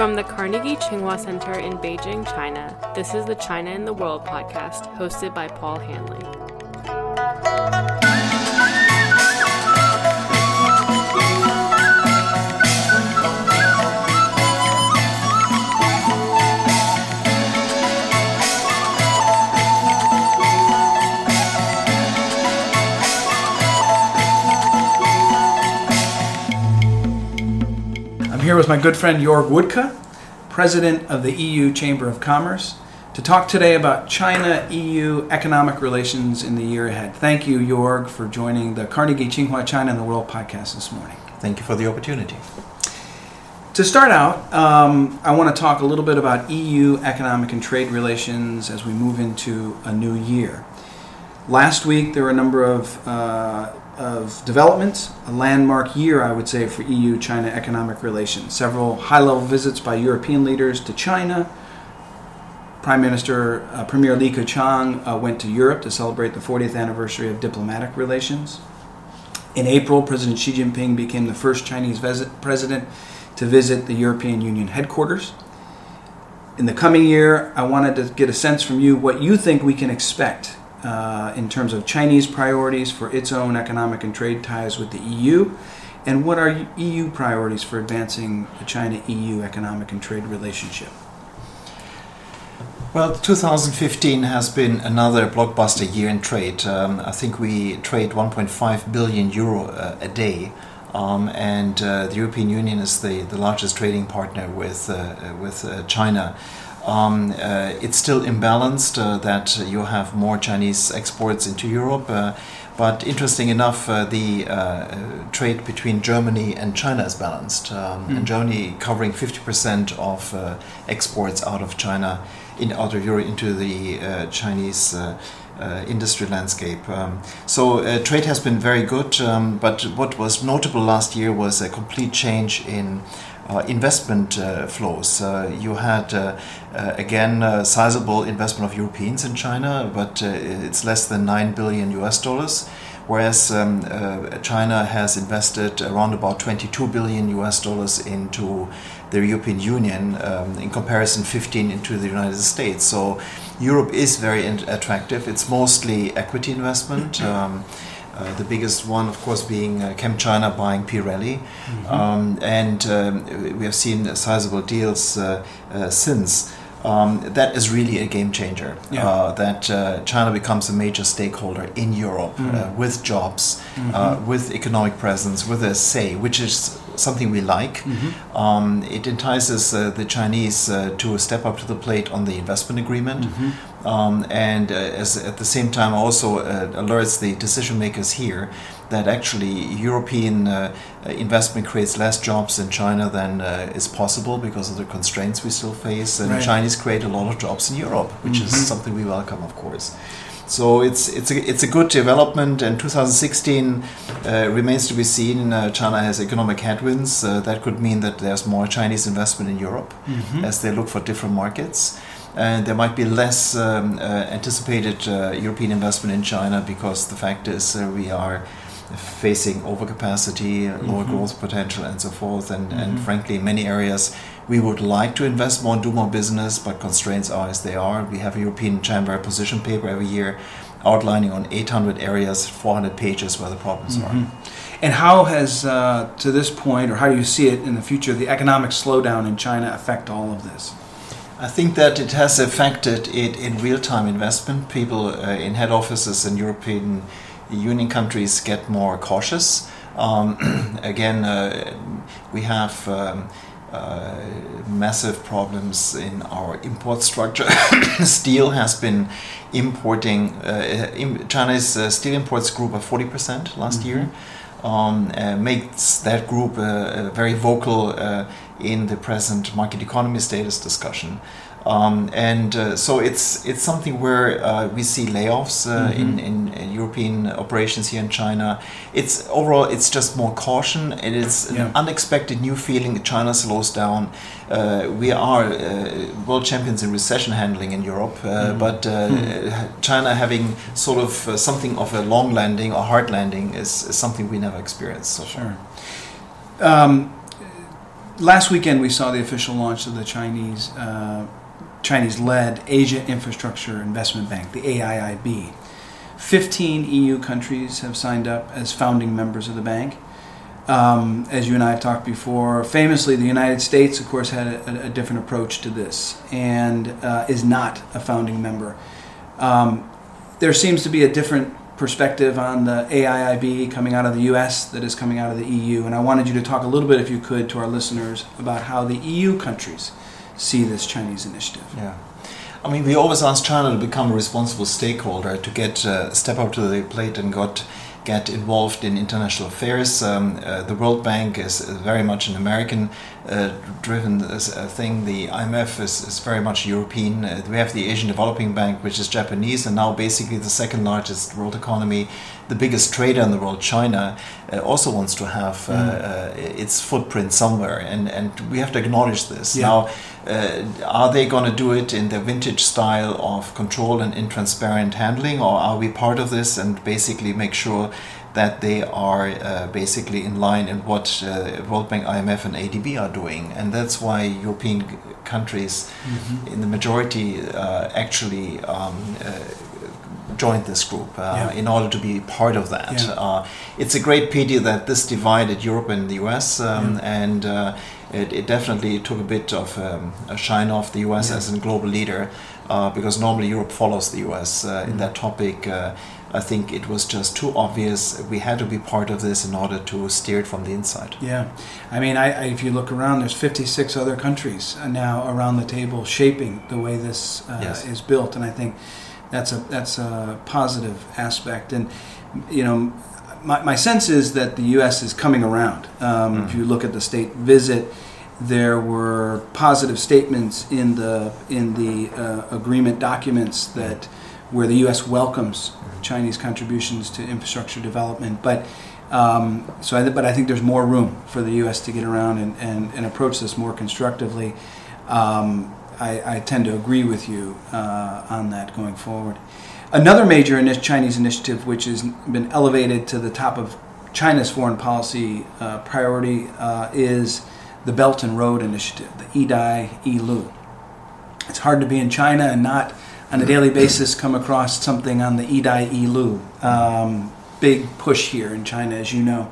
From the Carnegie Tsinghua Center in Beijing, China, this is the China in the World podcast, hosted by Paul Haenle. Here with my good friend Jorg Wuttke, president of the EU Chamber of Commerce, to talk today about China EU economic relations in the year ahead. Thank you, Jorg, for joining the Carnegie Tsinghua China and the World podcast this morning. Thank you for the opportunity. To start out, um, I want to talk a little bit about EU economic and trade relations as we move into a new year. Last week, there were a number of, uh, of developments, a landmark year, I would say, for EU China economic relations. Several high level visits by European leaders to China. Prime Minister uh, Premier Li Keqiang uh, went to Europe to celebrate the 40th anniversary of diplomatic relations. In April, President Xi Jinping became the first Chinese vis- president to visit the European Union headquarters. In the coming year, I wanted to get a sense from you what you think we can expect uh, in terms of Chinese priorities for its own economic and trade ties with the EU, and what are EU priorities for advancing the China EU economic and trade relationship? Well, 2015 has been another blockbuster year in trade. Um, I think we trade 1.5 billion euro uh, a day. Um, and uh, the European Union is the, the largest trading partner with, uh, with uh, China. Um, uh, it's still imbalanced uh, that you have more Chinese exports into Europe. Uh, but interesting enough, uh, the uh, trade between Germany and China is balanced. Um, Mm. And Germany covering 50% of uh, exports out of China, in, out of Europe into the uh, Chinese uh, uh, industry landscape. Um, so uh, trade has been very good, um, but what was notable last year was a complete change in investment uh, flows. Uh, you had uh, uh, again uh, sizable investment of Europeans in China, but uh, it's less than nine billion US dollars. Whereas um, uh, China has invested around about 22 billion US dollars into the European Union, um, in comparison, 15 into the United States. So Europe is very attractive. It's mostly equity investment. Um, uh, the biggest one, of course, being uh, ChemChina buying Pirelli. Um, and um, we have seen sizable deals uh, uh, since. Um, that is really a game changer. Yeah. Uh, that uh, China becomes a major stakeholder in Europe uh, with jobs, uh, with economic presence, with a say, which is something we like. Um, it entices uh, the Chinese uh, to step up to the plate on the investment agreement, um, and uh, as at the same time also uh, alerts the decision makers here that actually European uh, investment creates less jobs in China than uh, is possible because of the constraints we still face, and Right. Chinese create a lot of jobs in Europe, which is something we welcome, of course. So it's it's a, it's a good development, and 2016 uh, remains to be seen. Uh, China has economic headwinds. Uh, that could mean that there's more Chinese investment in Europe as they look for different markets. And there might be less um, uh, anticipated uh, European investment in China because the fact is uh, we are facing overcapacity, uh, lower growth potential, and so forth. And, and frankly, in many areas, we would like to invest more and do more business, but constraints are as they are. We have a European Chamber position paper every year outlining on 800 areas, 400 pages where the problems are. And how has, uh, to this point, or how do you see it in the future, the economic slowdown in China affect all of this? I think that it has affected it in real-time investment. People uh, in head offices in European Union countries get more cautious. Um, again, uh, we have um, uh, massive problems in our import structure. steel has been importing. Uh, China's uh, steel imports grew by forty percent last year. Um, uh, makes that group uh, uh, very vocal uh, in the present market economy status discussion. Um, and uh, so it's it's something where uh, we see layoffs uh, in, in, in European operations here in China. It's overall it's just more caution. It is Yeah. an unexpected new feeling. that China slows down. Uh, we are uh, world champions in recession handling in Europe, uh, but uh, China having sort of uh, something of a long landing or hard landing is, is something we never experienced so far. Sure. Um, last weekend we saw the official launch of the Chinese uh, Chinese-led Asia Infrastructure Investment Bank, the AIIB. 15 EU countries have signed up as founding members of the bank. Um, as you and I have talked before, famously, the United States, of course, had a, a different approach to this and uh, is not a founding member. Um, there seems to be a different perspective on the AIIB coming out of the US that is coming out of the EU. And I wanted you to talk a little bit, if you could, to our listeners about how the EU countries see this Chinese initiative. Yeah. I mean, we always ask China to become a responsible stakeholder, to get uh, step up to the plate and got get involved in international affairs. Um, uh, the World Bank is very much an American uh, driven uh, thing. The IMF is, is very much European. Uh, we have the Asian Developing Bank, which is Japanese, and now basically the second largest world economy. The biggest trader in the world, China, uh, also wants to have mm. its footprint somewhere, and, and we have to acknowledge this. Yeah. Now, are they going to do it in their vintage style of control and intransparent handling, or are we part of this and basically make sure that they are uh, basically in line in what uh, World Bank, IMF, and ADB are doing, and that's why European countries, mm-hmm. in the majority, uh, actually um, uh, joined this group uh, yeah. in order to be part of that. Yeah. Uh, it's a great pity that this divided Europe and the US, um, yeah. and it, it, definitely took a bit of um, a shine off the US as a global leader. because normally Europe follows the US in mm-hmm. that topic. I think it was just too obvious. We had to be part of this in order to steer it from the inside. Yeah, I mean, I, I, if you look around, there's 56 other countries now around the table shaping the way this uh, yes. is built, and I think that's a that's a positive aspect. And you know, my, my sense is that the U.S. is coming around. Um, mm. If you look at the state visit there were positive statements in the in the uh, agreement documents that where the U.S. welcomes Chinese contributions to infrastructure development. But um, so, I, but I think there's more room for the U.S. to get around and, and, and approach this more constructively. Um, I, I, tend to agree with you uh, on that going forward. Another major Chinese initiative, which has been elevated to the top of China's foreign policy uh, priority, uh, is the Belt and Road Initiative, the Yidai Yilu. It's hard to be in China and not on a daily basis come across something on the Yidai Yilu. Um, big push here in China, as you know.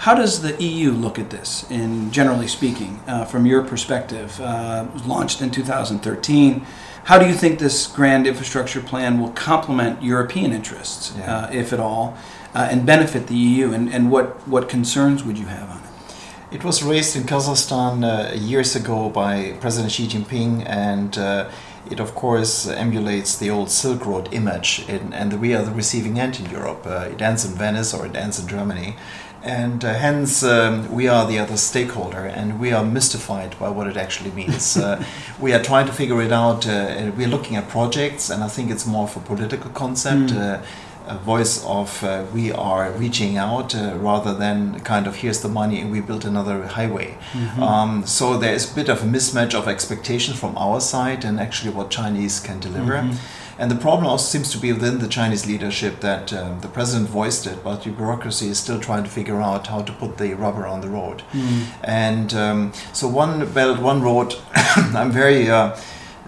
How does the EU look at this, in generally speaking, uh, from your perspective? Uh, launched in 2013. How do you think this grand infrastructure plan will complement European interests, yeah. uh, if at all, uh, and benefit the EU? And, and what, what concerns would you have on it? It was raised in Kazakhstan uh, years ago by President Xi Jinping, and uh, it of course emulates the old Silk Road image, in, and we are the receiving end in Europe. Uh, it ends in Venice or it ends in Germany, and uh, hence um, we are the other stakeholder, and we are mystified by what it actually means. uh, we are trying to figure it out. Uh, we're looking at projects, and I think it's more of a political concept. Mm a voice of uh, we are reaching out uh, rather than kind of here's the money and we build another highway. Mm-hmm. Um, so there is a bit of a mismatch of expectations from our side and actually what Chinese can deliver. Mm-hmm. And the problem also seems to be within the Chinese leadership that um, the president voiced it, but the bureaucracy is still trying to figure out how to put the rubber on the road. Mm. And um, so, one belt, one road, I'm very. Uh,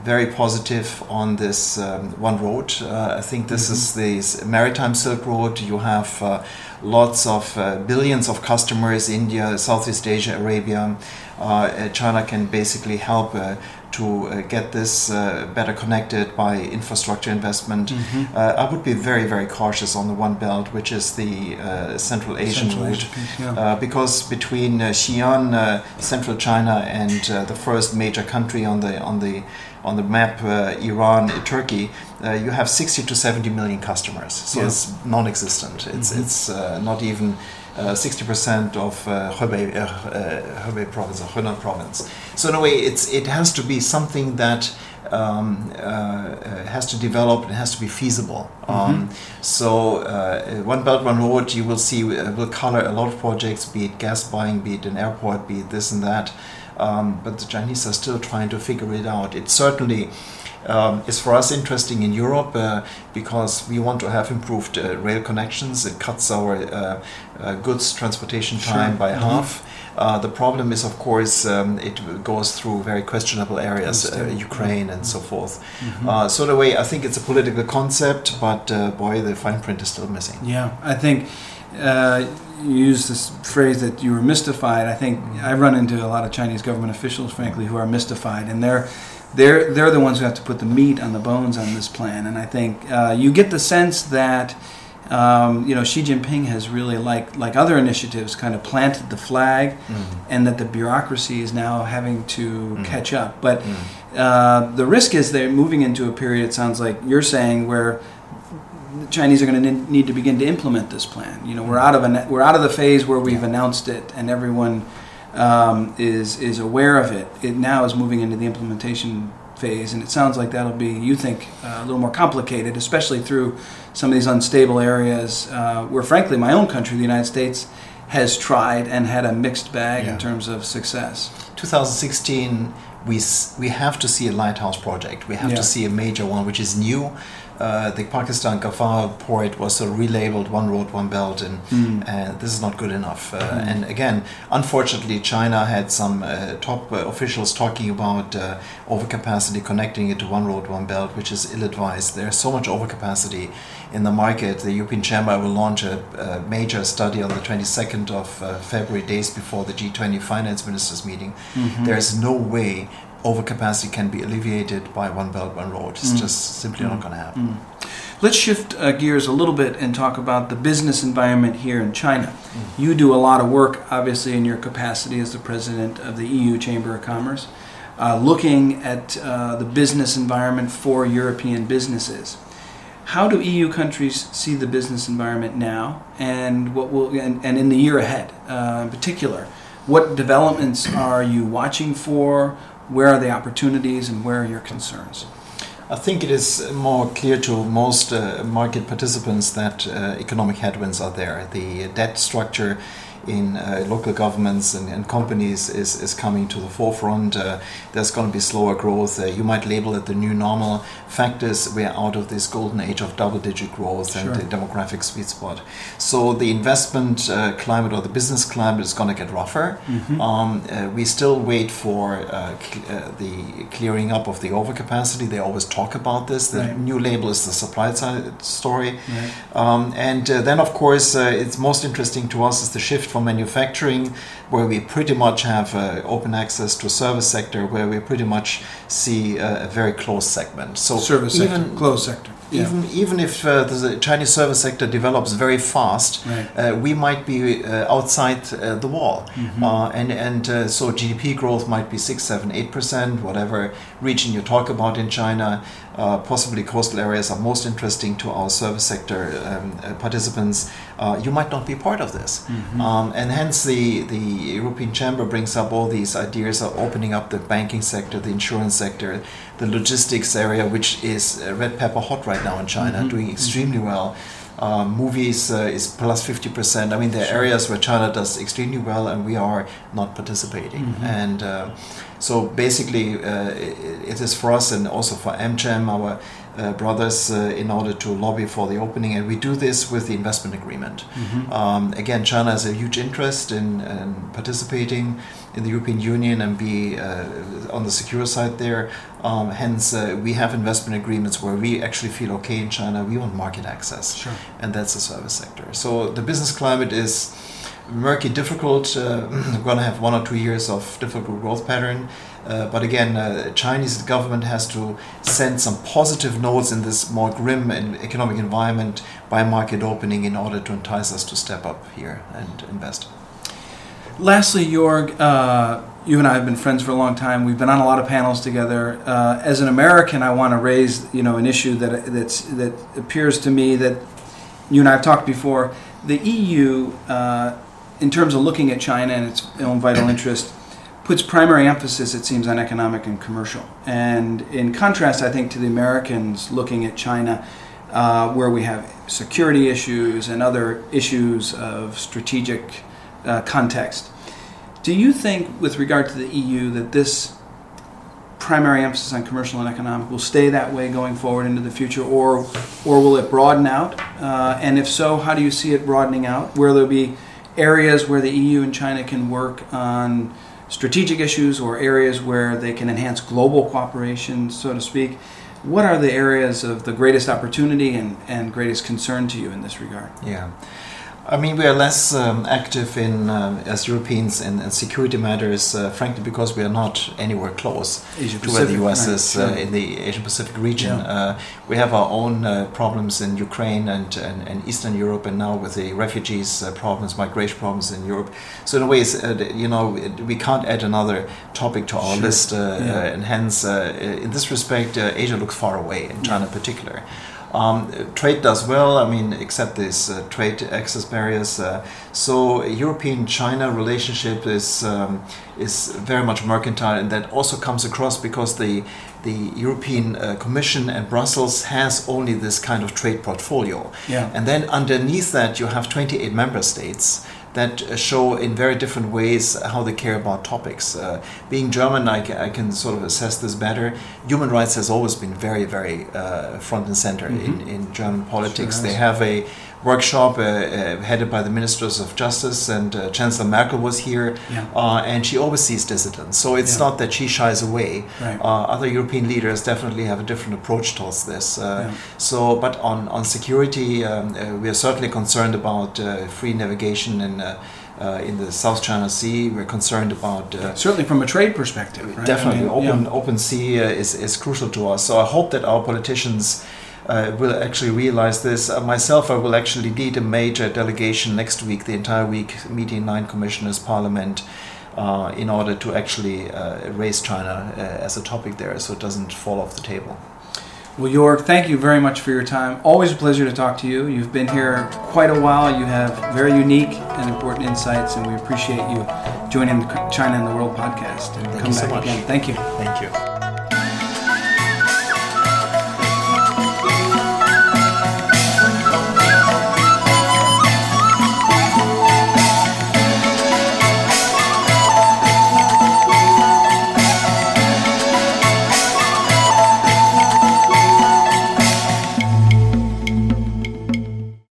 very positive on this um, one road. Uh, I think this mm-hmm. is the maritime Silk Road. You have uh, lots of uh, billions of customers, India, Southeast Asia, Arabia. Uh, China can basically help uh, to uh, get this uh, better connected by infrastructure investment. Mm-hmm. Uh, I would be very, very cautious on the One Belt, which is the uh, Central Asian Central route, yeah. Uh, because between uh, Xi'an, Central China, and the first major country on the on the on the map, Iran, Turkey, you have 60 to 70 million customers. So yeah. it's non-existent. It's mm-hmm. it's not even. 60% of uh, Hebei, uh, Hebei province or Henan province. So in a way, it's it has to be something that um, uh, has to develop. and has to be feasible. Mm-hmm. Um, so uh, one belt one road, you will see will color a lot of projects, be it gas buying, be it an airport, be it this and that. Um, but the Chinese are still trying to figure it out. It certainly um, is for us interesting in Europe uh, because we want to have improved uh, rail connections. It cuts our uh, uh goods transportation time sure. by mm-hmm. half. Uh, the problem is, of course, um, it goes through very questionable areas, uh, Ukraine and so forth. Mm-hmm. Uh, so, the way I think it's a political concept, but uh, boy, the fine print is still missing. Yeah, I think uh, you use this phrase that you were mystified. I think. I run into a lot of Chinese government officials, frankly, who are mystified, and they're they're they're the ones who have to put the meat on the bones on this plan. And I think uh, you get the sense that um, you know Xi Jinping has really, like like other initiatives, kind of planted the flag, mm-hmm. and that the bureaucracy is now having to mm-hmm. catch up. But mm-hmm. uh, the risk is they're moving into a period. It sounds like you're saying where the Chinese are going to need to begin to implement this plan. You know, we're out of a, we're out of the phase where we've announced it and everyone um, is is aware of it. It now is moving into the implementation phase, and it sounds like that'll be, you think, uh, a little more complicated, especially through some of these unstable areas uh, where, frankly, my own country, the United States, has tried and had a mixed bag yeah. in terms of success. 2016 we we have to see a lighthouse project. We have yeah. to see a major one, which is new, uh, the Pakistan Gwadar port was uh, relabeled One Road, One Belt, and, mm. and this is not good enough. Uh, mm. And again, unfortunately, China had some uh, top uh, officials talking about uh, overcapacity, connecting it to One Road, One Belt, which is ill advised. There's so much overcapacity in the market. The European Chamber will launch a, a major study on the 22nd of February, days before the G20 finance ministers meeting. Mm-hmm. There's no way overcapacity can be alleviated by one belt, one road. It's mm. just simply mm. not going to happen. Mm. Let's shift uh, gears a little bit and talk about the business environment here in China. Mm. You do a lot of work, obviously, in your capacity as the president of the EU Chamber of Commerce, uh, looking at uh, the business environment for European businesses. How do EU countries see the business environment now, and what will and, and in the year ahead, uh, in particular? What developments are you watching for? Where are the opportunities and where are your concerns? I think it is more clear to most uh, market participants that uh, economic headwinds are there. The debt structure in uh, local governments and, and, companies is, is coming to the forefront. Uh, there's going to be slower growth. Uh, you might label it the new normal. Fact is, we're out of this golden age of double digit growth sure. and the demographic sweet spot. So the investment uh, climate or the business climate is going to get rougher. Mm-hmm. Um, uh, we still wait for uh, cl- the clearing up of the overcapacity. They always talk about this. The right. new label is the supply side story. Right. Um, and then, of course, it's most interesting to us is the shift for manufacturing, where we pretty much have uh, open access to service sector, where we pretty much see a, a very closed segment. So service even, sector, closed sector. Yeah. Even even if uh, the Chinese service sector develops very fast, right. uh, we might be uh, outside uh, the wall, mm-hmm. Uh, and and uh, so GDP growth might be six, seven, eight percent, whatever region you talk about in China. possibly coastal areas are most interesting to our service sector um, participants. you might not be part of this, mm-hmm. um, and hence the the European Chamber brings up all these ideas of opening up the banking sector, the insurance sector the logistics area, which is uh, red pepper hot right now in China, mm-hmm. doing extremely well. Um, movies uh, is plus 50%. I mean, there are areas where China does extremely well and we are not participating. Mm-hmm. And uh, so basically, uh, it, it is for us and also for AmCham, our uh, brothers uh, in order to lobby for the opening, and we do this with the investment agreement. Mm-hmm. Um, again, China has a huge interest in, in, participating in the European Union and be uh, on the secure side there. Um, hence, uh, we have investment agreements where we actually feel okay in China. We want market access, sure. and that's the service sector. So the business climate is murky, difficult. Uh, we're going to have one or two years of difficult growth pattern. Uh, but again, uh, Chinese government has to send some positive notes in this more grim and economic environment by market opening in order to entice us to step up here and invest. Lastly, Jorg, uh, you and I have been friends for a long time. We've been on a lot of panels together. Uh, as an American, I want to raise, you know, an issue that that's that appears to me that you and I have talked before. The EU, uh, in terms of looking at China and its own vital interest puts primary emphasis, it seems, on economic and commercial. And in contrast, I think, to the Americans looking at China, uh, where we have security issues and other issues of strategic uh, context. Do you think, with regard to the EU, that this primary emphasis on commercial and economic will stay that way going forward into the future, or or will it broaden out? Uh, and if so, how do you see it broadening out? Where there'll be areas where the EU and China can work on strategic issues or areas where they can enhance global cooperation, so to speak. What are the areas of the greatest opportunity and, and greatest concern to you in this regard? Yeah. I mean, we are less um, active in uh, as Europeans in, in security matters, uh, frankly, because we are not anywhere close Asia to where the US right, is uh, in the Asian Pacific region. Yeah. Uh, we have our own uh, problems in Ukraine and, and, and Eastern Europe, and now with the refugees uh, problems, migration problems in Europe. So in a way, uh, you know, it- we can't add another topic to our Sure. list, uh, Yeah. uh, and hence, uh, in this respect, uh, Asia looks far away, and China in particular. Um, trade does well, I mean, except these uh, trade access barriers. Uh, so European-China relationship is um, is very much mercantile, and that also comes across because the the European uh, Commission and Brussels has only this kind of trade portfolio. Yeah. And then underneath that, you have 28 member states that show in very different ways how they care about topics. Uh, being German, I, I can sort of assess this better. Human rights has always been very, very uh, front and center in, in German politics. Sure they have a workshop uh, uh, headed by the ministers of justice, and uh, Chancellor Merkel was here, Yeah. uh, and she oversees sees dissidents. So it's Yeah. not that she shies away. Right. Uh, other European leaders definitely have a different approach towards this. Uh, Yeah. So, but on on security, um, uh, we are certainly concerned about uh, free navigation in. Uh, uh, in the South China Sea, we're concerned about uh, Certainly from a trade perspective, right? Definitely, I mean, open yeah. open sea uh, is is crucial to us. So I hope that our politicians. Uh, will actually realize this. Uh, myself, I will actually lead a major delegation next week, the entire week, meeting nine commissioners, parliament, uh, in order to actually uh, raise China uh, as a topic there, so it doesn't fall off the table. Well, Jorg, thank you very much for your time. Always a pleasure to talk to you. You've been here quite a while. You have very unique and important insights, and we appreciate you joining the China and the World podcast. And Thank come you so back much. again. Thank you. Thank you.